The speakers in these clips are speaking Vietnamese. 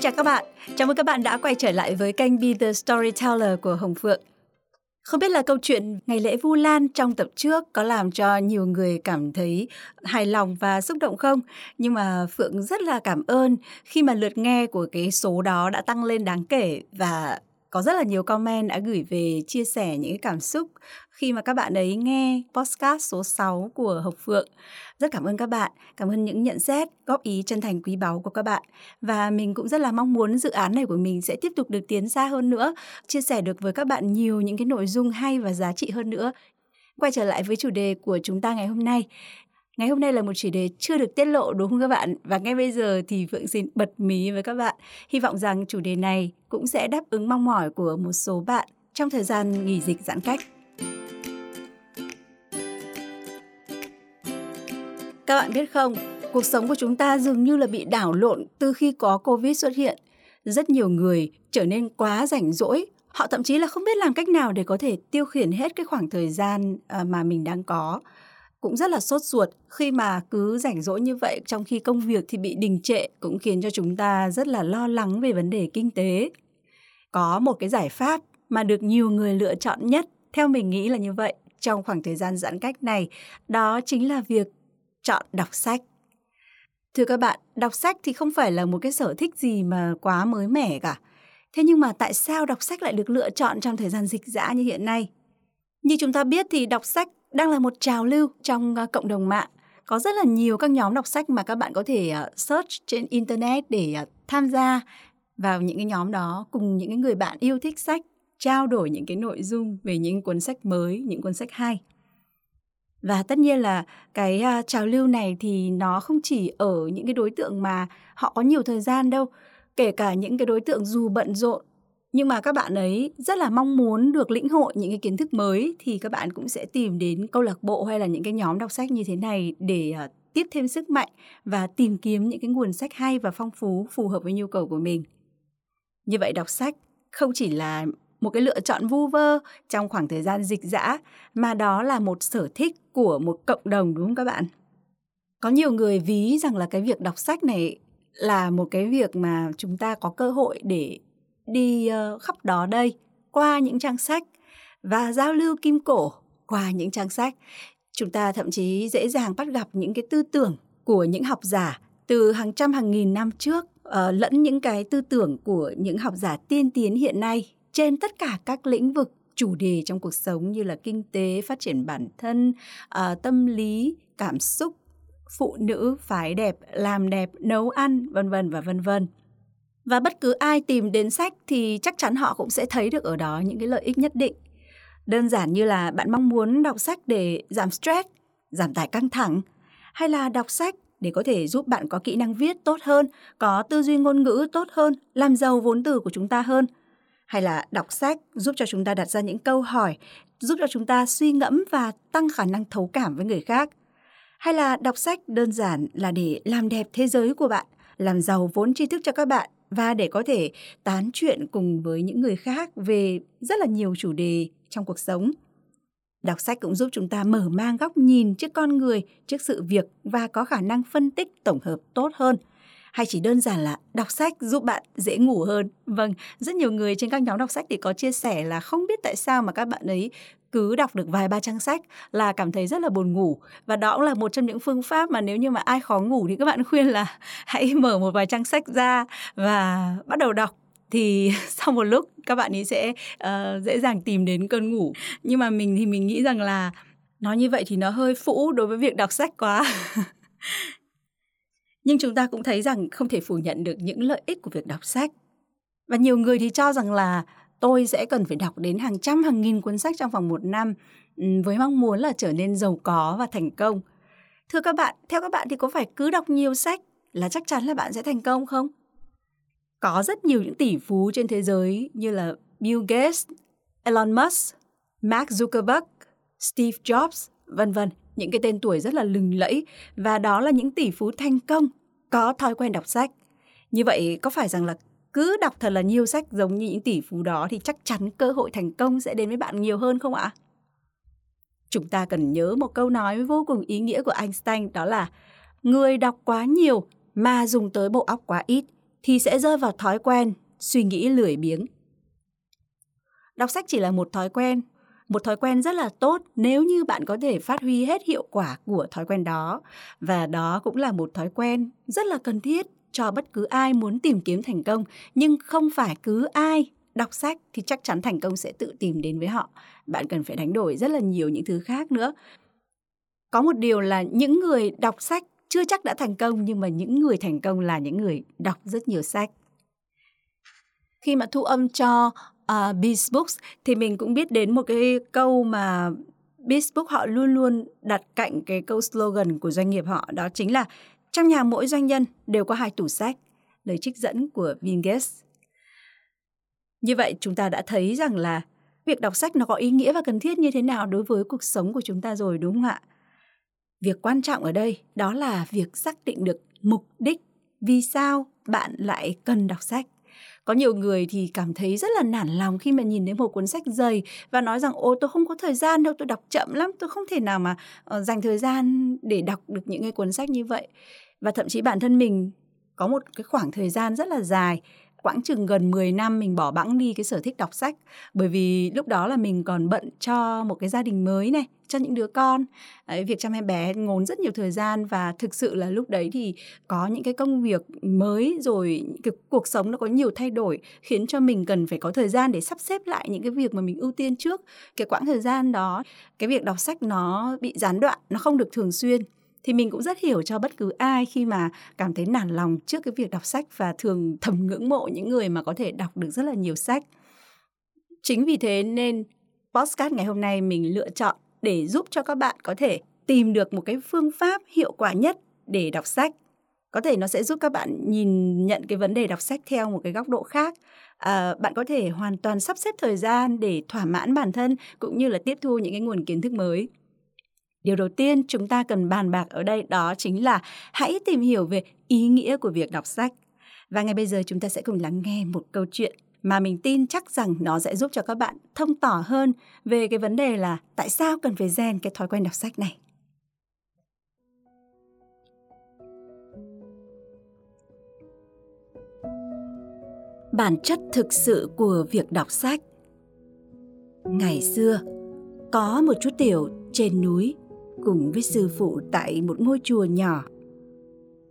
Xin chào các bạn, chào mừng các bạn đã quay trở lại với kênh Be The Storyteller của Hồng Phượng. Không biết là câu chuyện ngày lễ Vu Lan trong tập trước có làm cho nhiều người cảm thấy hài lòng và xúc động không? Nhưng mà Phượng rất là cảm ơn khi mà lượt nghe của cái số đó đã tăng lên đáng kể và có rất là nhiều comment đã gửi về chia sẻ những cái cảm xúc khi mà các bạn ấy nghe podcast số 6 của Hồng Phượng. Rất cảm ơn các bạn, cảm ơn những nhận xét, góp ý chân thành quý báu của các bạn. Và mình cũng rất là mong muốn dự án này của mình sẽ tiếp tục được tiến xa hơn nữa, chia sẻ được với các bạn nhiều những cái nội dung hay và giá trị hơn nữa. Quay trở lại với chủ đề của chúng ta ngày hôm nay. Ngày hôm nay là một chủ đề chưa được tiết lộ đúng không các bạn? Và ngay bây giờ thì Phượng xin bật mí với các bạn. Hy vọng rằng chủ đề này cũng sẽ đáp ứng mong mỏi của một số bạn trong thời gian nghỉ dịch giãn cách. Các bạn biết không, cuộc sống của chúng ta dường như là bị đảo lộn từ khi có Covid xuất hiện. Rất nhiều người trở nên quá rảnh rỗi, họ thậm chí là không biết làm cách nào để có thể tiêu khiển hết cái khoảng thời gian à, mà mình đang có cũng rất là sốt ruột khi mà cứ rảnh rỗi như vậy trong khi công việc thì bị đình trệ cũng khiến cho chúng ta rất là lo lắng về vấn đề kinh tế. Có một cái giải pháp mà được nhiều người lựa chọn nhất, theo mình nghĩ là như vậy, trong khoảng thời gian giãn cách này, đó chính là việc chọn đọc sách. Thưa các bạn, đọc sách thì không phải là một cái sở thích gì mà quá mới mẻ cả. Thế nhưng mà tại sao đọc sách lại được lựa chọn trong thời gian dịch dã như hiện nay? Như chúng ta biết thì đọc sách đang là một trào lưu trong ờ, cộng đồng mạng. Có rất là nhiều các nhóm đọc sách mà các bạn có thể ờ, search trên internet để ờ, tham gia vào những cái nhóm đó cùng những cái người bạn yêu thích sách trao đổi những cái nội dung về những cuốn sách mới, những cuốn sách hay. Và tất nhiên là cái trào lưu này thì nó không chỉ ở những cái đối tượng mà họ có nhiều thời gian đâu, kể cả những cái đối tượng dù bận rộn nhưng mà các bạn ấy rất là mong muốn được lĩnh hội những cái kiến thức mới thì các bạn cũng sẽ tìm đến câu lạc bộ hay là những cái nhóm đọc sách như thế này để uh, tiếp thêm sức mạnh và tìm kiếm những cái nguồn sách hay và phong phú phù hợp với nhu cầu của mình. Như vậy đọc sách không chỉ là một cái lựa chọn vu vơ trong khoảng thời gian dịch dã mà đó là một sở thích của một cộng đồng đúng không các bạn? Có nhiều người ví rằng là cái việc đọc sách này là một cái việc mà chúng ta có cơ hội để đi ờ, khắp đó đây qua những trang sách và giao lưu kim cổ qua những trang sách. Chúng ta thậm chí dễ dàng bắt gặp những cái tư tưởng của những học giả từ hàng trăm hàng nghìn năm trước uh, lẫn những cái tư tưởng của những học giả tiên tiến hiện nay trên tất cả các lĩnh vực chủ đề trong cuộc sống như là kinh tế, phát triển bản thân, uh, tâm lý, cảm xúc, phụ nữ, phái đẹp, làm đẹp, nấu ăn, vân vân và vân vân. Và bất cứ ai tìm đến sách thì chắc chắn họ cũng sẽ thấy được ở đó những cái lợi ích nhất định. Đơn giản như là bạn mong muốn đọc sách để giảm stress, giảm tải căng thẳng, hay là đọc sách để có thể giúp bạn có kỹ năng viết tốt hơn, có tư duy ngôn ngữ tốt hơn, làm giàu vốn từ của chúng ta hơn. Hay là đọc sách giúp cho chúng ta đặt ra những câu hỏi, giúp cho chúng ta suy ngẫm và tăng khả năng thấu cảm với người khác. Hay là đọc sách đơn giản là để làm đẹp thế giới của bạn, làm giàu vốn tri thức cho các bạn và để có thể tán chuyện cùng với những người khác về rất là nhiều chủ đề trong cuộc sống. Đọc sách cũng giúp chúng ta mở mang góc nhìn trước con người, trước sự việc và có khả năng phân tích tổng hợp tốt hơn. Hay chỉ đơn giản là đọc sách giúp bạn dễ ngủ hơn. Vâng, rất nhiều người trên các nhóm đọc sách thì có chia sẻ là không biết tại sao mà các bạn ấy cứ đọc được vài ba trang sách là cảm thấy rất là buồn ngủ. Và đó cũng là một trong những phương pháp mà nếu như mà ai khó ngủ thì các bạn khuyên là hãy mở một vài trang sách ra và bắt đầu đọc. Thì sau một lúc các bạn ấy sẽ uh, dễ dàng tìm đến cơn ngủ. Nhưng mà mình thì mình nghĩ rằng là nói như vậy thì nó hơi phũ đối với việc đọc sách quá. Nhưng chúng ta cũng thấy rằng không thể phủ nhận được những lợi ích của việc đọc sách. Và nhiều người thì cho rằng là tôi sẽ cần phải đọc đến hàng trăm hàng nghìn cuốn sách trong vòng một năm với mong muốn là trở nên giàu có và thành công. Thưa các bạn, theo các bạn thì có phải cứ đọc nhiều sách là chắc chắn là bạn sẽ thành công không? Có rất nhiều những tỷ phú trên thế giới như là Bill Gates, Elon Musk, Mark Zuckerberg, Steve Jobs, vân vân, những cái tên tuổi rất là lừng lẫy và đó là những tỷ phú thành công có thói quen đọc sách. Như vậy có phải rằng là cứ đọc thật là nhiều sách giống như những tỷ phú đó thì chắc chắn cơ hội thành công sẽ đến với bạn nhiều hơn không ạ? Chúng ta cần nhớ một câu nói vô cùng ý nghĩa của Einstein đó là người đọc quá nhiều mà dùng tới bộ óc quá ít thì sẽ rơi vào thói quen suy nghĩ lười biếng. Đọc sách chỉ là một thói quen, một thói quen rất là tốt nếu như bạn có thể phát huy hết hiệu quả của thói quen đó và đó cũng là một thói quen rất là cần thiết cho bất cứ ai muốn tìm kiếm thành công. Nhưng không phải cứ ai đọc sách thì chắc chắn thành công sẽ tự tìm đến với họ. Bạn cần phải đánh đổi rất là nhiều những thứ khác nữa. Có một điều là những người đọc sách chưa chắc đã thành công nhưng mà những người thành công là những người đọc rất nhiều sách. Khi mà thu âm cho uh, Beast Books thì mình cũng biết đến một cái câu mà Beast Books họ luôn luôn đặt cạnh cái câu slogan của doanh nghiệp họ đó chính là trong nhà mỗi doanh nhân đều có hai tủ sách, lời trích dẫn của Bill Gates. Như vậy chúng ta đã thấy rằng là việc đọc sách nó có ý nghĩa và cần thiết như thế nào đối với cuộc sống của chúng ta rồi đúng không ạ? Việc quan trọng ở đây đó là việc xác định được mục đích vì sao bạn lại cần đọc sách có nhiều người thì cảm thấy rất là nản lòng khi mà nhìn thấy một cuốn sách dày và nói rằng ô tôi không có thời gian đâu tôi đọc chậm lắm tôi không thể nào mà uh, dành thời gian để đọc được những cái cuốn sách như vậy. Và thậm chí bản thân mình có một cái khoảng thời gian rất là dài quãng chừng gần 10 năm mình bỏ bẵng đi cái sở thích đọc sách. Bởi vì lúc đó là mình còn bận cho một cái gia đình mới này cho những đứa con. Đấy, việc chăm em bé ngốn rất nhiều thời gian và thực sự là lúc đấy thì có những cái công việc mới rồi cái cuộc sống nó có nhiều thay đổi khiến cho mình cần phải có thời gian để sắp xếp lại những cái việc mà mình ưu tiên trước. Cái quãng thời gian đó cái việc đọc sách nó bị gián đoạn nó không được thường xuyên thì mình cũng rất hiểu cho bất cứ ai khi mà cảm thấy nản lòng trước cái việc đọc sách và thường thầm ngưỡng mộ những người mà có thể đọc được rất là nhiều sách. Chính vì thế nên podcast ngày hôm nay mình lựa chọn để giúp cho các bạn có thể tìm được một cái phương pháp hiệu quả nhất để đọc sách. Có thể nó sẽ giúp các bạn nhìn nhận cái vấn đề đọc sách theo một cái góc độ khác. À, bạn có thể hoàn toàn sắp xếp thời gian để thỏa mãn bản thân cũng như là tiếp thu những cái nguồn kiến thức mới. Điều đầu tiên chúng ta cần bàn bạc ở đây đó chính là hãy tìm hiểu về ý nghĩa của việc đọc sách. Và ngay bây giờ chúng ta sẽ cùng lắng nghe một câu chuyện mà mình tin chắc rằng nó sẽ giúp cho các bạn thông tỏ hơn về cái vấn đề là tại sao cần phải rèn cái thói quen đọc sách này. Bản chất thực sự của việc đọc sách Ngày xưa, có một chú tiểu trên núi cùng với sư phụ tại một ngôi chùa nhỏ.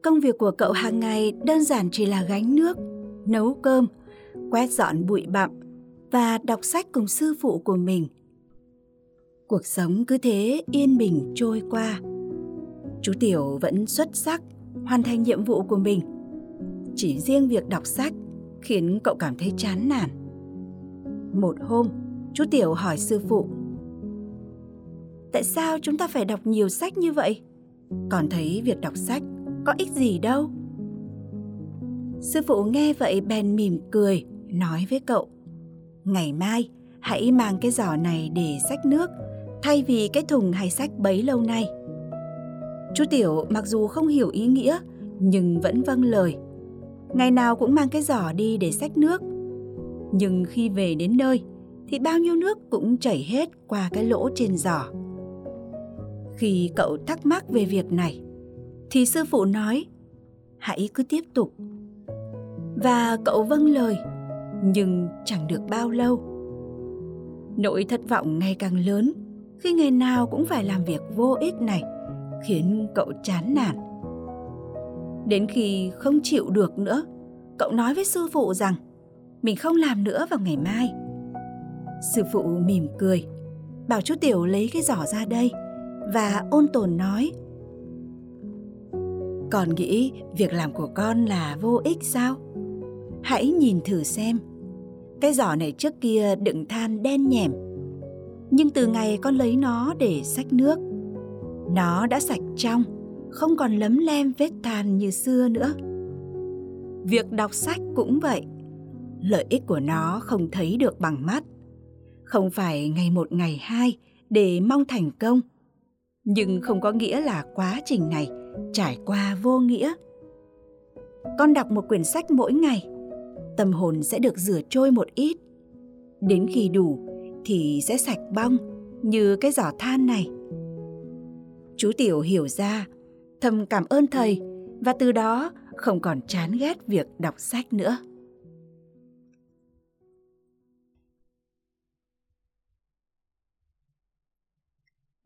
Công việc của cậu hàng ngày đơn giản chỉ là gánh nước, nấu cơm, quét dọn bụi bặm và đọc sách cùng sư phụ của mình. Cuộc sống cứ thế yên bình trôi qua. Chú Tiểu vẫn xuất sắc hoàn thành nhiệm vụ của mình. Chỉ riêng việc đọc sách khiến cậu cảm thấy chán nản. Một hôm, chú Tiểu hỏi sư phụ tại sao chúng ta phải đọc nhiều sách như vậy? Còn thấy việc đọc sách có ích gì đâu? Sư phụ nghe vậy bèn mỉm cười, nói với cậu, ngày mai, hãy mang cái giỏ này để xách nước, thay vì cái thùng hay sách bấy lâu nay. Chú tiểu mặc dù không hiểu ý nghĩa, nhưng vẫn vâng lời. Ngày nào cũng mang cái giỏ đi để xách nước. Nhưng khi về đến nơi, thì bao nhiêu nước cũng chảy hết qua cái lỗ trên giỏ khi cậu thắc mắc về việc này, thì sư phụ nói, hãy cứ tiếp tục. Và cậu vâng lời, nhưng chẳng được bao lâu. Nỗi thất vọng ngày càng lớn, khi ngày nào cũng phải làm việc vô ích này, khiến cậu chán nản. Đến khi không chịu được nữa, cậu nói với sư phụ rằng, mình không làm nữa vào ngày mai. Sư phụ mỉm cười, bảo chú tiểu lấy cái giỏ ra đây và ôn tồn nói. Con nghĩ việc làm của con là vô ích sao? Hãy nhìn thử xem. Cái giỏ này trước kia đựng than đen nhèm nhưng từ ngày con lấy nó để xách nước, nó đã sạch trong, không còn lấm lem vết than như xưa nữa. Việc đọc sách cũng vậy. Lợi ích của nó không thấy được bằng mắt. Không phải ngày một, ngày hai để mong thành công nhưng không có nghĩa là quá trình này trải qua vô nghĩa. Con đọc một quyển sách mỗi ngày, tâm hồn sẽ được rửa trôi một ít. Đến khi đủ thì sẽ sạch bong như cái giỏ than này. Chú tiểu hiểu ra, thầm cảm ơn thầy và từ đó không còn chán ghét việc đọc sách nữa.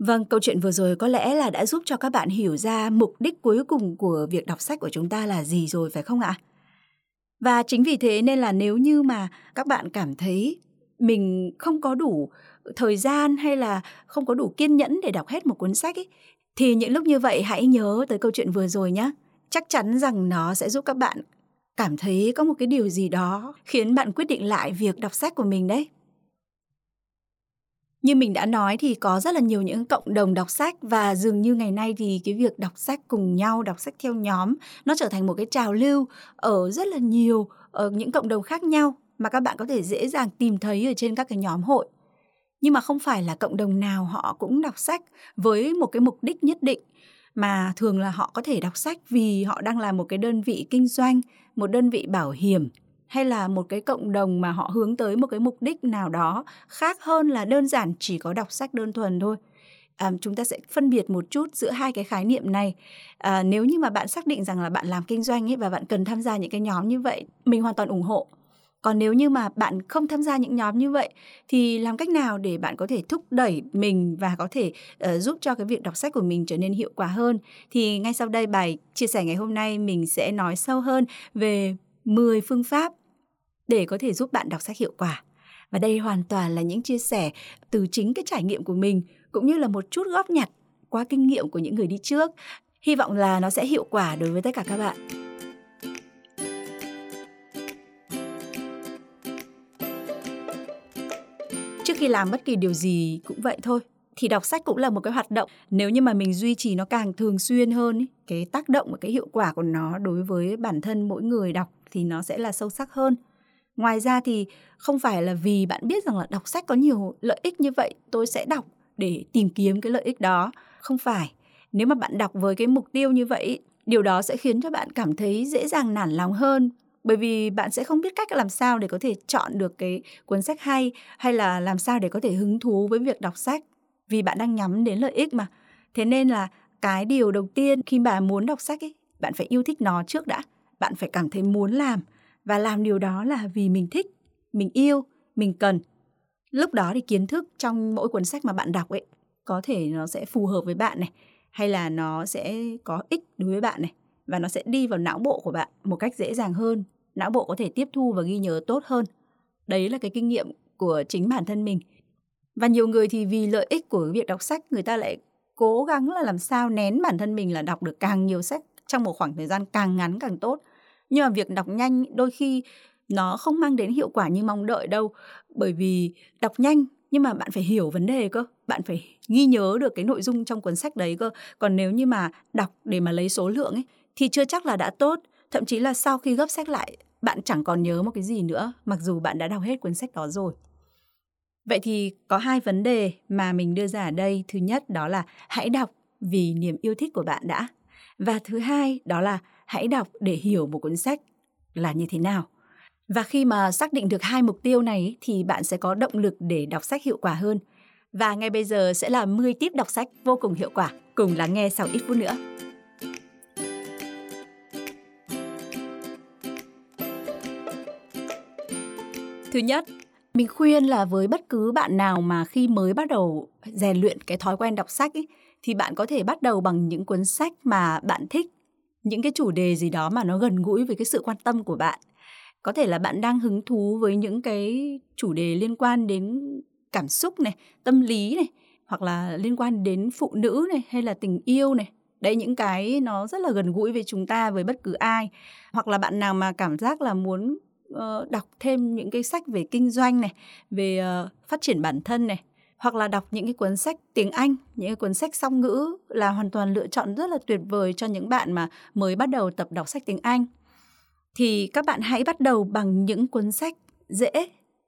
Vâng, câu chuyện vừa rồi có lẽ là đã giúp cho các bạn hiểu ra mục đích cuối cùng của việc đọc sách của chúng ta là gì rồi phải không ạ? Và chính vì thế nên là nếu như mà các bạn cảm thấy mình không có đủ thời gian hay là không có đủ kiên nhẫn để đọc hết một cuốn sách ấy, thì những lúc như vậy hãy nhớ tới câu chuyện vừa rồi nhé. Chắc chắn rằng nó sẽ giúp các bạn cảm thấy có một cái điều gì đó khiến bạn quyết định lại việc đọc sách của mình đấy. Như mình đã nói thì có rất là nhiều những cộng đồng đọc sách và dường như ngày nay thì cái việc đọc sách cùng nhau, đọc sách theo nhóm nó trở thành một cái trào lưu ở rất là nhiều ở những cộng đồng khác nhau mà các bạn có thể dễ dàng tìm thấy ở trên các cái nhóm hội. Nhưng mà không phải là cộng đồng nào họ cũng đọc sách với một cái mục đích nhất định mà thường là họ có thể đọc sách vì họ đang là một cái đơn vị kinh doanh, một đơn vị bảo hiểm hay là một cái cộng đồng mà họ hướng tới một cái mục đích nào đó khác hơn là đơn giản chỉ có đọc sách đơn thuần thôi? À, chúng ta sẽ phân biệt một chút giữa hai cái khái niệm này. À, nếu như mà bạn xác định rằng là bạn làm kinh doanh ấy và bạn cần tham gia những cái nhóm như vậy mình hoàn toàn ủng hộ. Còn nếu như mà bạn không tham gia những nhóm như vậy thì làm cách nào để bạn có thể thúc đẩy mình và có thể uh, giúp cho cái việc đọc sách của mình trở nên hiệu quả hơn? Thì ngay sau đây bài chia sẻ ngày hôm nay mình sẽ nói sâu hơn về 10 phương pháp để có thể giúp bạn đọc sách hiệu quả. Và đây hoàn toàn là những chia sẻ từ chính cái trải nghiệm của mình cũng như là một chút góp nhặt qua kinh nghiệm của những người đi trước. Hy vọng là nó sẽ hiệu quả đối với tất cả các bạn. Trước khi làm bất kỳ điều gì cũng vậy thôi thì đọc sách cũng là một cái hoạt động nếu như mà mình duy trì nó càng thường xuyên hơn ý, cái tác động và cái hiệu quả của nó đối với bản thân mỗi người đọc thì nó sẽ là sâu sắc hơn ngoài ra thì không phải là vì bạn biết rằng là đọc sách có nhiều lợi ích như vậy, tôi sẽ đọc để tìm kiếm cái lợi ích đó. Không phải, nếu mà bạn đọc với cái mục tiêu như vậy, điều đó sẽ khiến cho bạn cảm thấy dễ dàng nản lòng hơn. Bởi vì bạn sẽ không biết cách làm sao để có thể chọn được cái cuốn sách hay hay là làm sao để có thể hứng thú với việc đọc sách, vì bạn đang nhắm đến lợi ích mà. Thế nên là cái điều đầu tiên khi bạn muốn đọc sách ấy, bạn phải yêu thích nó trước đã. Bạn phải cảm thấy muốn làm và làm điều đó là vì mình thích, mình yêu, mình cần. Lúc đó thì kiến thức trong mỗi cuốn sách mà bạn đọc ấy, có thể nó sẽ phù hợp với bạn này, hay là nó sẽ có ích đối với bạn này, và nó sẽ đi vào não bộ của bạn một cách dễ dàng hơn, não bộ có thể tiếp thu và ghi nhớ tốt hơn. Đấy là cái kinh nghiệm của chính bản thân mình. Và nhiều người thì vì lợi ích của việc đọc sách, người ta lại cố gắng là làm sao nén bản thân mình là đọc được càng nhiều sách trong một khoảng thời gian càng ngắn càng tốt nhưng mà việc đọc nhanh đôi khi nó không mang đến hiệu quả như mong đợi đâu. Bởi vì đọc nhanh nhưng mà bạn phải hiểu vấn đề cơ, bạn phải ghi nhớ được cái nội dung trong cuốn sách đấy cơ. Còn nếu như mà đọc để mà lấy số lượng ấy, thì chưa chắc là đã tốt. Thậm chí là sau khi gấp sách lại, bạn chẳng còn nhớ một cái gì nữa, mặc dù bạn đã đọc hết cuốn sách đó rồi. Vậy thì có hai vấn đề mà mình đưa ra ở đây. Thứ nhất đó là hãy đọc vì niềm yêu thích của bạn đã. Và thứ hai đó là hãy đọc để hiểu một cuốn sách là như thế nào. Và khi mà xác định được hai mục tiêu này thì bạn sẽ có động lực để đọc sách hiệu quả hơn. Và ngay bây giờ sẽ là 10 tip đọc sách vô cùng hiệu quả. Cùng lắng nghe sau ít phút nữa. Thứ nhất, mình khuyên là với bất cứ bạn nào mà khi mới bắt đầu rèn luyện cái thói quen đọc sách ấy, thì bạn có thể bắt đầu bằng những cuốn sách mà bạn thích những cái chủ đề gì đó mà nó gần gũi với cái sự quan tâm của bạn? Có thể là bạn đang hứng thú với những cái chủ đề liên quan đến cảm xúc này tâm lý này hoặc là liên quan đến phụ nữ này hay là tình yêu này. Đấy những cái nó rất là gần gũi với chúng ta với bất cứ ai. Hoặc là bạn nào mà cảm giác là muốn uh, đọc thêm những cái sách về kinh doanh này về uh, phát triển bản thân này hoặc là đọc những cái cuốn sách tiếng Anh, những cái cuốn sách song ngữ là hoàn toàn lựa chọn rất là tuyệt vời cho những bạn mà mới bắt đầu tập đọc sách tiếng Anh. Thì các bạn hãy bắt đầu bằng những cuốn sách dễ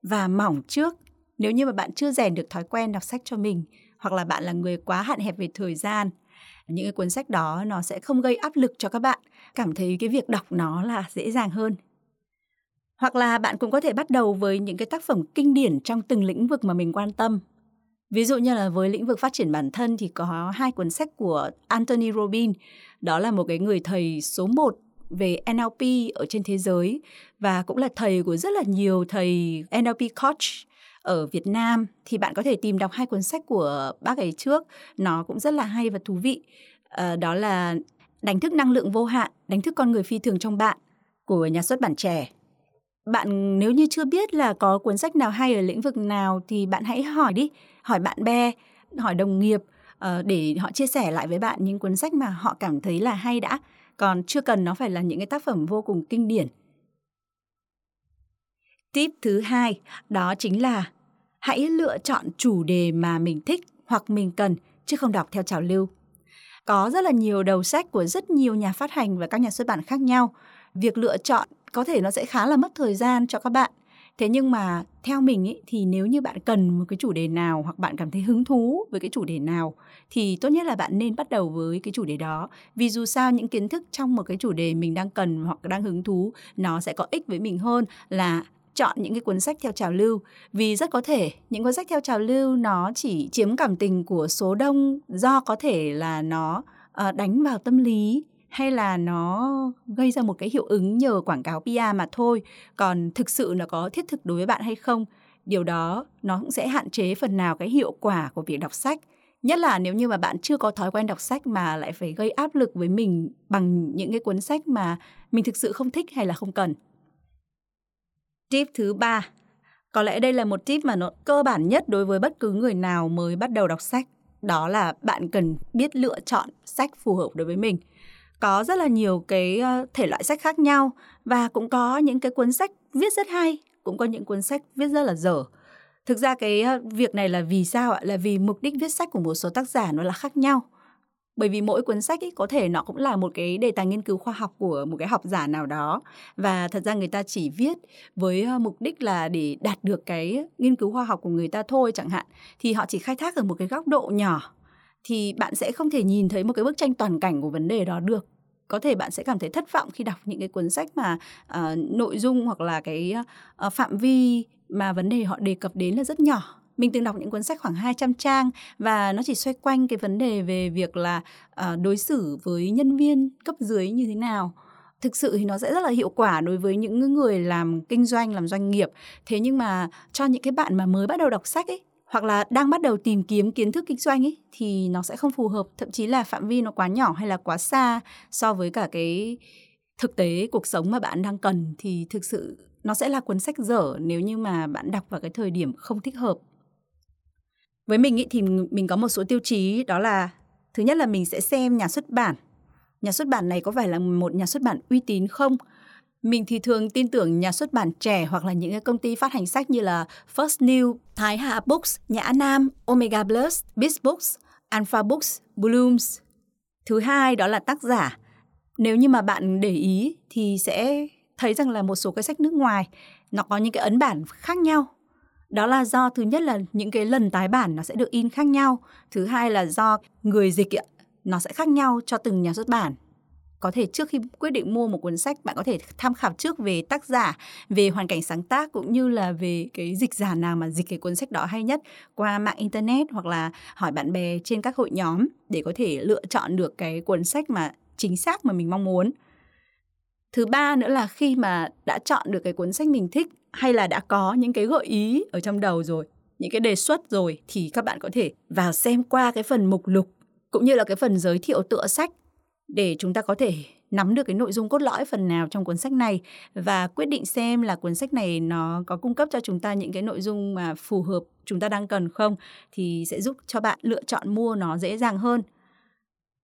và mỏng trước. Nếu như mà bạn chưa rèn được thói quen đọc sách cho mình hoặc là bạn là người quá hạn hẹp về thời gian, những cái cuốn sách đó nó sẽ không gây áp lực cho các bạn, cảm thấy cái việc đọc nó là dễ dàng hơn. Hoặc là bạn cũng có thể bắt đầu với những cái tác phẩm kinh điển trong từng lĩnh vực mà mình quan tâm Ví dụ như là với lĩnh vực phát triển bản thân thì có hai cuốn sách của Anthony Robbins, đó là một cái người thầy số một về NLP ở trên thế giới và cũng là thầy của rất là nhiều thầy NLP coach ở Việt Nam. Thì bạn có thể tìm đọc hai cuốn sách của bác ấy trước. Nó cũng rất là hay và thú vị. À, đó là đánh thức năng lượng vô hạn đánh thức con người phi thường trong bạn của nhà xuất bản trẻ bạn nếu như chưa biết là có cuốn sách nào hay ở lĩnh vực nào thì bạn hãy hỏi đi, hỏi bạn bè, hỏi đồng nghiệp ờ, để họ chia sẻ lại với bạn những cuốn sách mà họ cảm thấy là hay đã. Còn chưa cần nó phải là những cái tác phẩm vô cùng kinh điển. Tip thứ hai, đó chính là hãy lựa chọn chủ đề mà mình thích hoặc mình cần, chứ không đọc theo trào lưu. Có rất là nhiều đầu sách của rất nhiều nhà phát hành và các nhà xuất bản khác nhau. Việc lựa chọn có thể nó sẽ khá là mất thời gian cho các bạn. Thế nhưng mà theo mình ý, thì nếu như bạn cần một cái chủ đề nào hoặc bạn cảm thấy hứng thú với cái chủ đề nào thì tốt nhất là bạn nên bắt đầu với cái chủ đề đó. Vì dù sao những kiến thức trong một cái chủ đề mình đang cần hoặc đang hứng thú nó sẽ có ích với mình hơn là chọn những cái cuốn sách theo trào lưu. Vì rất có thể những cuốn sách theo trào lưu nó chỉ chiếm cảm tình của số đông do có thể là nó ờ, đánh vào tâm lý hay là nó gây ra một cái hiệu ứng nhờ quảng cáo PR mà thôi? Còn thực sự nó có thiết thực đối với bạn hay không? Điều đó nó cũng sẽ hạn chế phần nào cái hiệu quả của việc đọc sách. Nhất là nếu như mà bạn chưa có thói quen đọc sách mà lại phải gây áp lực với mình bằng những cái cuốn sách mà mình thực sự không thích hay là không cần. Tip thứ ba. Có lẽ đây là một tip mà nó cơ bản nhất đối với bất cứ người nào mới bắt đầu đọc sách. Đó là bạn cần biết lựa chọn sách phù hợp đối với mình có rất là nhiều cái ờ, thể loại sách khác nhau và cũng có những cái cuốn sách viết rất hay, cũng có những cuốn sách viết rất là dở. Thực ra cái ờ, việc này là vì sao ạ? Là vì mục đích viết sách của một số tác giả nó là khác nhau. Bởi vì mỗi cuốn sách ấy có thể nó cũng là một cái đề tài nghiên cứu khoa học của một cái học giả nào đó. Và thật ra người ta chỉ viết với ờ, mục đích là để đạt được cái nghiên cứu khoa học của người ta thôi chẳng hạn. Thì họ chỉ khai thác ở một cái góc độ nhỏ thì bạn sẽ không thể nhìn thấy một cái bức tranh toàn cảnh của vấn đề đó được. Có thể bạn sẽ cảm thấy thất vọng khi đọc những cái cuốn sách mà uh, nội dung hoặc là cái uh, phạm vi mà vấn đề họ đề cập đến là rất nhỏ. Mình từng đọc những cuốn sách khoảng 200 trang và nó chỉ xoay quanh cái vấn đề về việc là uh, đối xử với nhân viên cấp dưới như thế nào. Thực sự thì nó sẽ rất là hiệu quả đối với những người làm kinh doanh làm doanh nghiệp. Thế nhưng mà cho những cái bạn mà mới bắt đầu đọc sách ấy hoặc là đang bắt đầu tìm kiếm kiến thức kinh doanh ấy thì nó sẽ không phù hợp. Thậm chí là phạm vi nó quá nhỏ hay là quá xa so với cả cái thực tế cuộc sống mà bạn đang cần thì thực sự nó sẽ là cuốn sách dở nếu như mà bạn đọc vào cái thời điểm không thích hợp. Với mình ý, thì mình có một số tiêu chí đó là thứ nhất là mình sẽ xem nhà xuất bản. Nhà xuất bản này có phải là một nhà xuất bản uy tín không? Mình thì thường tin tưởng nhà xuất bản trẻ hoặc là những cái công ty phát hành sách như là First New, Thái Hà Books, Nhã Nam, Omega Plus, Biz Books, Alpha Books, Blooms. Thứ hai đó là tác giả. Nếu như mà bạn để ý thì sẽ thấy rằng là một số cái sách nước ngoài nó có những cái ấn bản khác nhau. Đó là do thứ nhất là những cái lần tái bản nó sẽ được in khác nhau. Thứ hai là do người dịch nó sẽ khác nhau cho từng nhà xuất bản có thể trước khi quyết định mua một cuốn sách, bạn có thể tham khảo trước về tác giả, về hoàn cảnh sáng tác, cũng như là về cái dịch giả nào mà dịch cái cuốn sách đó hay nhất qua mạng internet hoặc là hỏi bạn bè trên các hội nhóm để có thể lựa chọn được cái cuốn sách mà chính xác mà mình mong muốn. Thứ ba nữa là khi mà đã chọn được cái cuốn sách mình thích hay là đã có những cái gợi ý ở trong đầu rồi, những cái đề xuất rồi thì các bạn có thể vào xem qua cái phần mục lục, cũng như là cái phần giới thiệu tựa sách để chúng ta có thể nắm được cái nội dung cốt lõi phần nào trong cuốn sách này và quyết định xem là cuốn sách này nó có cung cấp cho chúng ta những cái nội dung mà phù hợp chúng ta đang cần không thì sẽ giúp cho bạn lựa chọn mua nó dễ dàng hơn.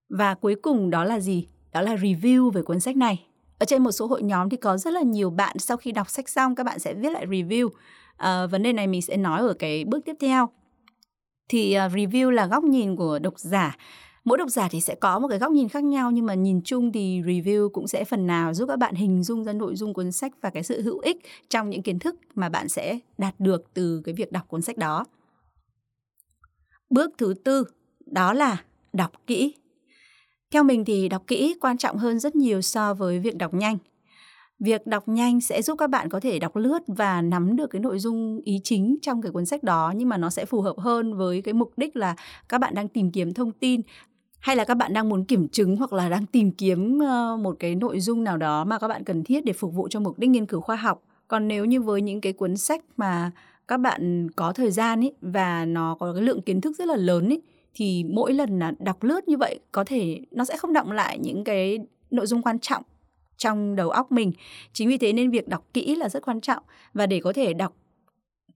Và cuối cùng đó là gì? Đó là review về cuốn sách này. Ở trên một số hội nhóm thì có rất là nhiều bạn sau khi đọc sách xong các bạn sẽ viết lại review. À, vấn đề này mình sẽ nói ở cái bước tiếp theo thì uh, review là góc nhìn của độc giả mỗi độc giả thì sẽ có một cái góc nhìn khác nhau, nhưng mà nhìn chung thì review cũng sẽ phần nào giúp các bạn hình dung ra nội dung cuốn sách và cái sự hữu ích trong những kiến thức mà bạn sẽ đạt được từ cái việc đọc cuốn sách đó. Bước thứ tư, đó là đọc kỹ. Theo mình thì đọc kỹ quan trọng hơn rất nhiều so với việc đọc nhanh. Việc đọc nhanh sẽ giúp các bạn có thể đọc lướt và nắm được cái nội dung ý chính trong cái cuốn sách đó, nhưng mà nó sẽ phù hợp hơn với cái mục đích là các bạn đang tìm kiếm thông tin hay là các bạn đang muốn kiểm chứng hoặc là đang tìm kiếm ờ, một cái nội dung nào đó mà các bạn cần thiết để phục vụ cho mục đích nghiên cứu khoa học? Còn nếu như với những cái cuốn sách mà các bạn có thời gian ấy và nó có cái lượng kiến thức rất là lớn ấy thì mỗi lần là đọc lướt như vậy, có thể nó sẽ không động lại những cái nội dung quan trọng trong đầu óc mình. Chính vì thế nên việc đọc kỹ là rất quan trọng. Và để có thể đọc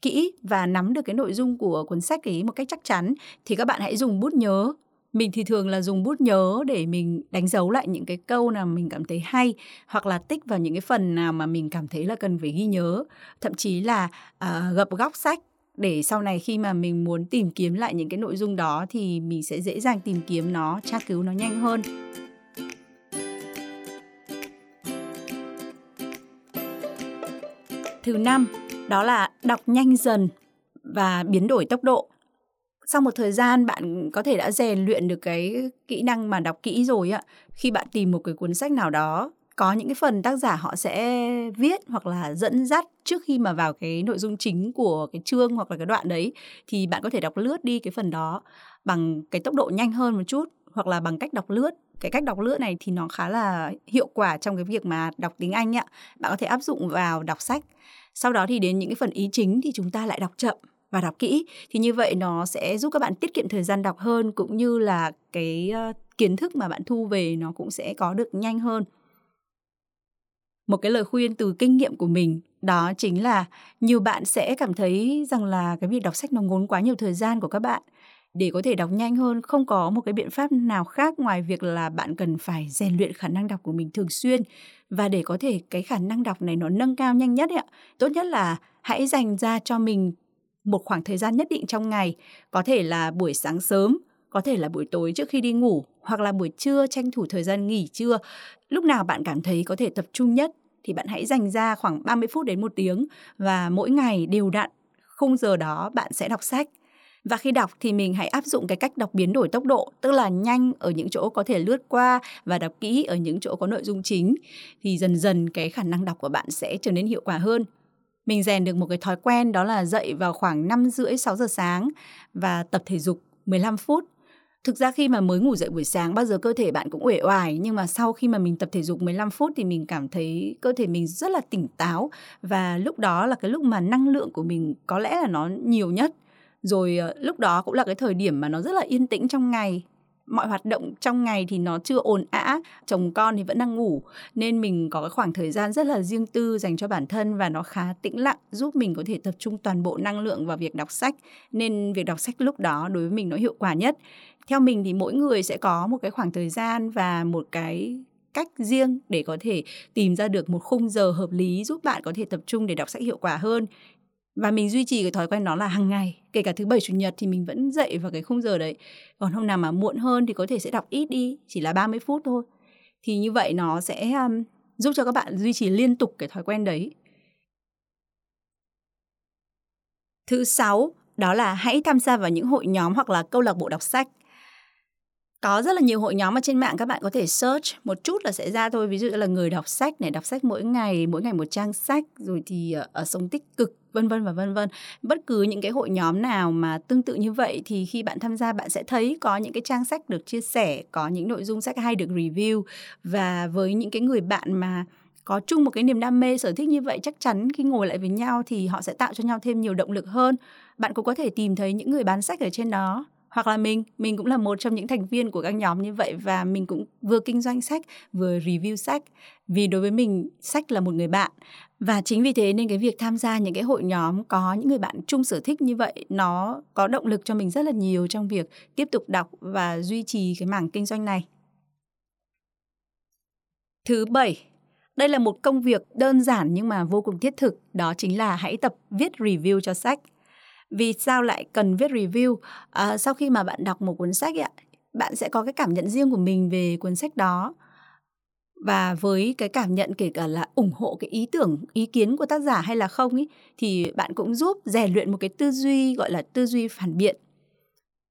kỹ và nắm được cái nội dung của cuốn sách ấy một cách chắc chắn, thì các bạn hãy dùng bút nhớ mình thì thường là dùng bút nhớ để mình đánh dấu lại những cái câu nào mình cảm thấy hay hoặc là tích vào những cái phần nào mà mình cảm thấy là cần phải ghi nhớ. Thậm chí là uh, gập góc sách để sau này khi mà mình muốn tìm kiếm lại những cái nội dung đó thì mình sẽ dễ dàng tìm kiếm nó tra cứu nó nhanh hơn. Thứ năm đó là đọc nhanh dần và biến đổi tốc độ sau một thời gian bạn có thể đã rèn luyện được cái kỹ năng mà đọc kỹ rồi ạ khi bạn tìm một cái cuốn sách nào đó, có những cái phần tác giả họ sẽ viết hoặc là dẫn dắt trước khi mà vào cái nội dung chính của cái chương hoặc là cái đoạn đấy, thì bạn có thể đọc lướt đi cái phần đó bằng cái tốc độ nhanh hơn một chút hoặc là bằng cách đọc lướt cái cách đọc lướt này thì nó khá là hiệu quả trong cái việc mà đọc tiếng Anh ạ. Bạn có thể áp dụng vào đọc sách. Sau đó thì đến những cái phần ý chính thì chúng ta lại đọc chậm và đọc kỹ. Thì như vậy nó sẽ giúp các bạn tiết kiệm thời gian đọc hơn, cũng như là cái ờ, kiến thức mà bạn thu về nó cũng sẽ có được nhanh hơn. Một cái lời khuyên từ kinh nghiệm của mình, đó chính là nhiều bạn sẽ cảm thấy rằng là cái việc đọc sách nó ngốn quá nhiều thời gian của các bạn. Để có thể đọc nhanh hơn, không có một cái biện pháp nào khác ngoài việc là bạn cần phải rèn luyện khả năng đọc của mình thường xuyên. Và để có thể cái khả năng đọc này nó nâng cao nhanh nhất ấy ạ. Tốt nhất là hãy dành ra cho mình một khoảng thời gian nhất định trong ngày. Có thể là buổi sáng sớm, có thể là buổi tối trước khi đi ngủ, hoặc là buổi trưa tranh thủ thời gian nghỉ trưa. Lúc nào bạn cảm thấy có thể tập trung nhất thì bạn hãy dành ra khoảng 30 phút đến một tiếng và mỗi ngày đều đặn, khung giờ đó bạn sẽ đọc sách. Và khi đọc thì mình hãy áp dụng cái cách đọc biến đổi tốc độ, tức là nhanh ở những chỗ có thể lướt qua và đọc kỹ ở những chỗ có nội dung chính. Thì dần dần cái khả năng đọc của bạn sẽ trở nên hiệu quả hơn mình rèn được một cái thói quen đó là dậy vào khoảng 5 rưỡi 6 giờ sáng và tập thể dục 15 phút Thực ra khi mà mới ngủ dậy buổi sáng, bao giờ cơ thể bạn cũng uể oải, nhưng mà sau khi mà mình tập thể dục 15 phút thì mình cảm thấy cơ thể mình rất là tỉnh táo và lúc đó là cái lúc mà năng lượng của mình có lẽ là nó nhiều nhất. Rồi ờ, lúc đó cũng là cái thời điểm mà nó rất là yên tĩnh trong ngày mọi hoạt động trong ngày thì nó chưa ồn ã chồng con thì vẫn đang ngủ, nên mình có cái khoảng thời gian rất là riêng tư dành cho bản thân và nó khá tĩnh lặng, giúp mình có thể tập trung toàn bộ năng lượng vào việc đọc sách. Nên việc đọc sách lúc đó đối với mình nó hiệu quả nhất. Theo mình thì mỗi người sẽ có một cái khoảng thời gian và một cái cách riêng để có thể tìm ra được một khung giờ hợp lý giúp bạn có thể tập trung để đọc sách hiệu quả hơn và mình duy trì cái thói quen đó là hàng ngày kể cả thứ bảy chủ nhật thì mình vẫn dậy vào cái khung giờ đấy. Còn hôm nào mà muộn hơn thì có thể sẽ đọc ít đi chỉ là 30 phút thôi. Thì như vậy nó sẽ um, giúp cho các bạn duy trì liên tục cái thói quen đấy. Thứ sáu đó là hãy tham gia vào những hội nhóm hoặc là câu lạc bộ đọc sách. Có rất là nhiều hội nhóm ở trên mạng các bạn có thể search một chút là sẽ ra thôi. Ví dụ là người đọc sách này đọc sách mỗi ngày mỗi ngày một trang sách rồi thì ờ, ở sống tích cực vân vân và vân vân. Bất cứ những cái hội nhóm nào mà tương tự như vậy thì khi bạn tham gia, bạn sẽ thấy có những cái trang sách được chia sẻ, có những nội dung sách hay được review. Và với những cái người bạn mà có chung một cái niềm đam mê, sở thích như vậy, chắc chắn khi ngồi lại với nhau thì họ sẽ tạo cho nhau thêm nhiều động lực hơn. Bạn cũng có thể tìm thấy những người bán sách ở trên đó. Hoặc là mình mình cũng là một trong những thành viên của các nhóm như vậy và mình cũng vừa kinh doanh sách, vừa review sách. Vì đối với mình, sách là một người bạn và chính vì thế nên cái việc tham gia những cái hội nhóm có những người bạn chung sở thích như vậy nó có động lực cho mình rất là nhiều trong việc tiếp tục đọc và duy trì cái mảng kinh doanh này. Thứ bảy đây là một công việc đơn giản nhưng mà vô cùng thiết thực đó chính là hãy tập viết review cho sách. Vì sao lại cần viết review? À, sau khi mà bạn đọc một cuốn sách ạ bạn sẽ có cái cảm nhận riêng của mình về cuốn sách đó và với cái cảm nhận kể cả là ủng hộ cái ý tưởng ý kiến của tác giả hay là không ý thì bạn cũng giúp rèn luyện một cái tư duy gọi là tư duy phản biện.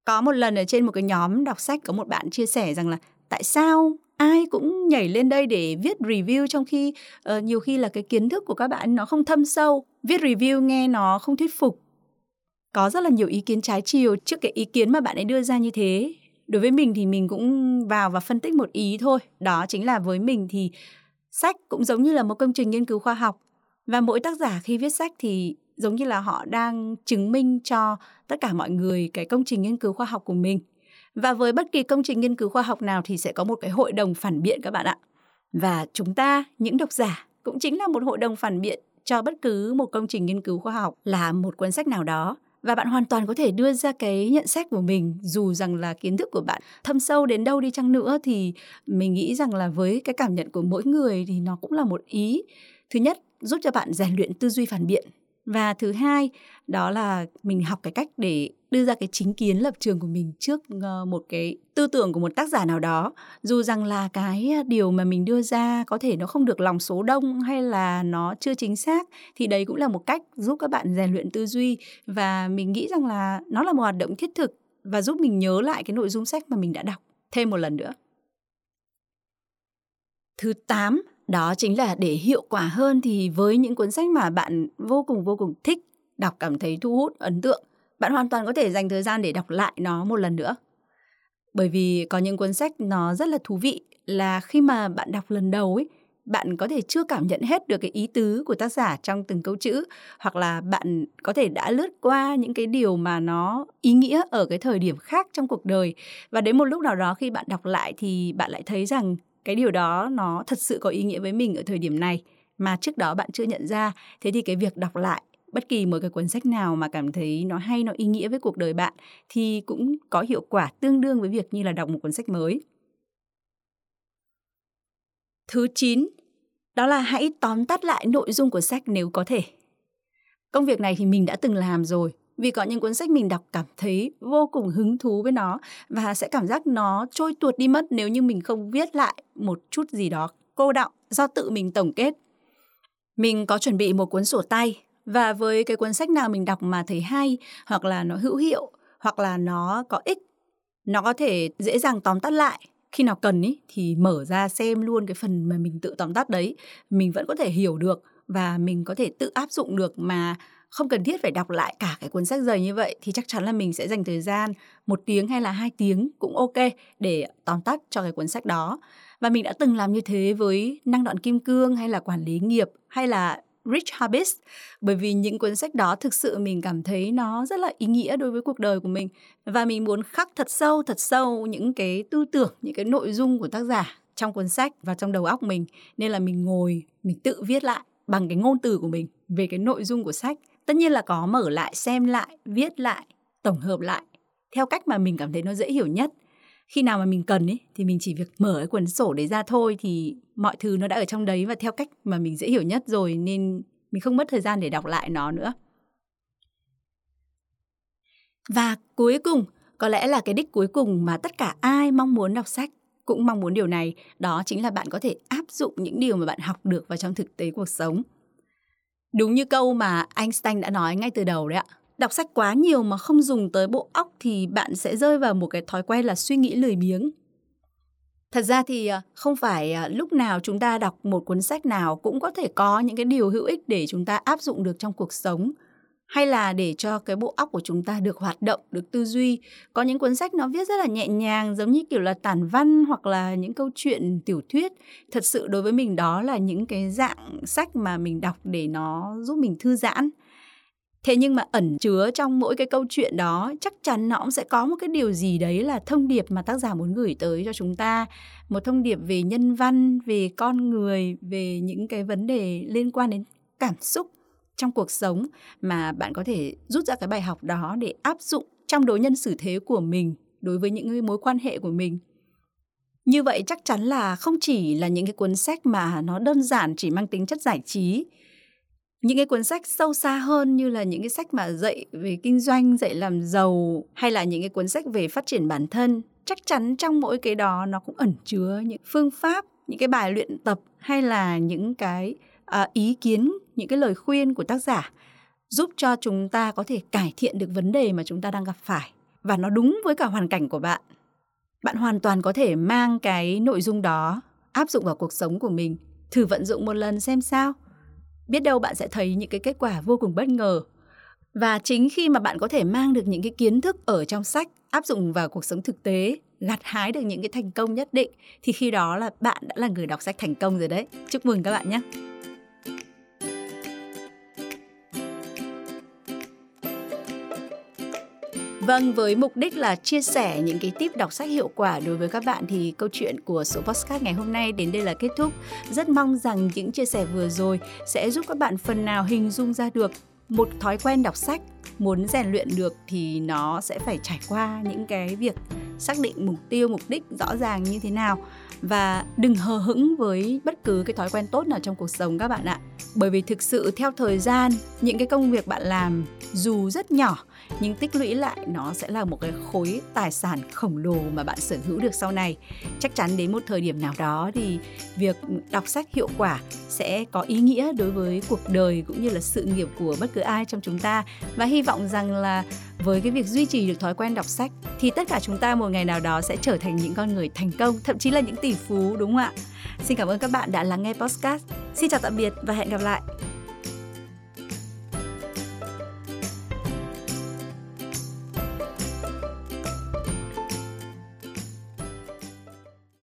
Có một lần ở trên một cái nhóm đọc sách có một bạn chia sẻ rằng là tại sao ai cũng nhảy lên đây để viết review trong khi uh, nhiều khi là cái kiến thức của các bạn nó không thâm sâu viết review nghe nó không thuyết phục? Có rất là nhiều ý kiến trái chiều trước cái ý kiến mà bạn ấy đưa ra như thế đối với mình thì mình cũng vào và phân tích một ý thôi. Đó chính là với mình thì sách cũng giống như là một công trình nghiên cứu khoa học. Và mỗi tác giả khi viết sách thì giống như là họ đang chứng minh cho tất cả mọi người cái công trình nghiên cứu khoa học của mình. Và với bất kỳ công trình nghiên cứu khoa học nào thì sẽ có một cái hội đồng phản biện các bạn ạ. Và chúng ta, những độc giả, cũng chính là một hội đồng phản biện cho bất cứ một công trình nghiên cứu khoa học là một cuốn sách nào đó và bạn hoàn toàn có thể đưa ra cái nhận xét của mình, dù rằng là kiến thức của bạn thâm sâu đến đâu đi chăng nữa, thì mình nghĩ rằng là với cái cảm nhận của mỗi người thì nó cũng là một ý thứ nhất giúp cho bạn rèn luyện tư duy phản biện và thứ hai, đó là mình học cái cách để đưa ra cái chính kiến lập trường của mình trước ờ, một cái tư tưởng của một tác giả nào đó. Dù rằng là cái ờ, điều mà mình đưa ra có thể nó không được lòng số đông hay là nó chưa chính xác, thì đấy cũng là một cách giúp các bạn rèn luyện tư duy. Và mình nghĩ rằng là nó là một hoạt động thiết thực và giúp mình nhớ lại cái nội dung sách mà mình đã đọc thêm một lần nữa. Thứ 8 đó chính là để hiệu quả hơn thì với những cuốn sách mà bạn vô cùng vô cùng thích, đọc cảm thấy thu hút, ấn tượng, bạn hoàn toàn có thể dành thời gian để đọc lại nó một lần nữa. Bởi vì có những cuốn sách nó rất là thú vị là khi mà bạn đọc lần đầu ấy, bạn có thể chưa cảm nhận hết được cái ý tứ của tác giả trong từng câu chữ, hoặc là bạn có thể đã lướt qua những cái điều mà nó ý nghĩa ở cái thời điểm khác trong cuộc đời. Và đến một lúc nào đó khi bạn đọc lại thì bạn lại thấy rằng cái điều đó nó thật sự có ý nghĩa với mình ở thời điểm này. Mà trước đó bạn chưa nhận ra, thế thì cái việc đọc lại bất kỳ một cái cuốn sách nào mà cảm thấy nó hay, nó ý nghĩa với cuộc đời bạn thì cũng có hiệu quả tương đương với việc như là đọc một cuốn sách mới. Thứ 9 đó là hãy tóm tắt lại nội dung của sách nếu có thể. Công việc này thì mình đã từng làm rồi vì có những cuốn sách mình đọc cảm thấy vô cùng hứng thú với nó và sẽ cảm giác nó trôi tuột đi mất nếu như mình không viết lại một chút gì đó cô đọng do tự mình tổng kết. Mình có chuẩn bị một cuốn sổ tay và với cái cuốn sách nào mình đọc mà thấy hay hoặc là nó hữu hiệu hoặc là nó có ích, nó có thể dễ dàng tóm tắt lại khi nào cần ý, thì mở ra xem luôn cái phần mà mình tự tóm tắt đấy mình vẫn có thể hiểu được và mình có thể tự áp dụng được mà không cần thiết phải đọc lại cả cái cuốn sách dày như vậy thì chắc chắn là mình sẽ dành thời gian một tiếng hay là hai tiếng cũng ok để tóm tắt cho cái cuốn sách đó. Và mình đã từng làm như thế với năng đoạn kim cương hay là quản lý nghiệp hay là Rich Habits. Bởi vì những cuốn sách đó thực sự mình cảm thấy nó rất là ý nghĩa đối với cuộc đời của mình. Và mình muốn khắc thật sâu thật sâu những cái tư tưởng, những cái nội dung của tác giả trong cuốn sách và trong đầu óc mình. Nên là mình ngồi, mình tự viết lại bằng cái ngôn từ của mình về cái nội dung của sách tất nhiên là có mở lại, xem lại, viết lại, tổng hợp lại theo cách mà mình cảm thấy nó dễ hiểu nhất. Khi nào mà mình cần ấy thì mình chỉ việc mở cái cuốn sổ đấy ra thôi thì mọi thứ nó đã ở trong đấy và theo cách mà mình dễ hiểu nhất rồi nên mình không mất thời gian để đọc lại nó nữa. Và cuối cùng, có lẽ là cái đích cuối cùng mà tất cả ai mong muốn đọc sách cũng mong muốn điều này, đó chính là bạn có thể áp dụng những điều mà bạn học được vào trong thực tế cuộc sống. Đúng như câu mà Einstein đã nói ngay từ đầu đấy ạ. Đọc sách quá nhiều mà không dùng tới bộ óc thì bạn sẽ rơi vào một cái thói quen là suy nghĩ lười biếng. Thật ra thì à, không phải à, lúc nào chúng ta đọc một cuốn sách nào cũng có thể có những cái điều hữu ích để chúng ta áp dụng được trong cuộc sống hay là để cho cái bộ óc của chúng ta được hoạt động, được tư duy. Có những cuốn sách nó viết rất là nhẹ nhàng giống như kiểu là tản văn hoặc là những câu chuyện tiểu thuyết. Thật sự đối với mình đó là những cái dạng sách mà mình đọc để nó giúp mình thư giãn. Thế nhưng mà ẩn chứa trong mỗi cái câu chuyện đó chắc chắn nó cũng sẽ có một cái điều gì đấy là thông điệp mà tác giả muốn gửi tới cho chúng ta. Một thông điệp về nhân văn, về con người, về những cái vấn đề liên quan đến cảm xúc trong cuộc sống mà bạn có thể rút ra cái bài học đó để áp dụng trong đối nhân xử thế của mình, đối với những mối quan hệ của mình. Như vậy chắc chắn là không chỉ là những cái cuốn sách mà nó đơn giản chỉ mang tính chất giải trí, những cái cuốn sách sâu xa hơn như là những cái sách mà dạy về kinh doanh, dạy làm giàu, hay là những cái cuốn sách về phát triển bản thân, chắc chắn trong mỗi cái đó nó cũng ẩn chứa những phương pháp, những cái bài luyện tập, hay là những cái à, ý kiến những cái lời khuyên của tác giả giúp cho chúng ta có thể cải thiện được vấn đề mà chúng ta đang gặp phải. Và nó đúng với cả hoàn cảnh của bạn. Bạn hoàn toàn có thể mang cái nội dung đó áp dụng vào cuộc sống của mình thử vận dụng một lần xem sao. Biết đâu bạn sẽ thấy những cái kết quả vô cùng bất ngờ. Và chính khi mà bạn có thể mang được những cái kiến thức ở trong sách áp dụng vào cuộc sống thực tế gặt hái được những cái thành công nhất định thì khi đó là bạn đã là người đọc sách thành công rồi đấy. Chúc mừng các bạn nhé! Vâng, với mục đích là chia sẻ những cái tip đọc sách hiệu quả đối với các bạn thì câu chuyện của số podcast ngày hôm nay đến đây là kết thúc. Rất mong rằng những chia sẻ vừa rồi sẽ giúp các bạn phần nào hình dung ra được một thói quen đọc sách muốn rèn luyện được thì nó sẽ phải trải qua những cái việc xác định mục tiêu mục đích rõ ràng như thế nào và đừng hờ hững với bất cứ cái thói quen tốt nào trong cuộc sống các bạn ạ bởi vì thực sự theo thời gian những cái công việc bạn làm dù rất nhỏ nhưng tích lũy lại, nó sẽ là một cái khối tài sản khổng lồ mà bạn sở hữu được sau này. Chắc chắn đến một thời điểm nào đó thì việc đọc sách hiệu quả sẽ có ý nghĩa đối với cuộc đời cũng như là sự nghiệp của bất cứ ai trong chúng ta. Và hy vọng rằng là với cái việc duy trì được thói quen đọc sách thì tất cả chúng ta một ngày nào đó sẽ trở thành những con người thành công, thậm chí là những tỷ phú, đúng không ạ? Xin cảm ơn các bạn đã lắng nghe podcast. Xin chào tạm biệt và hẹn gặp lại.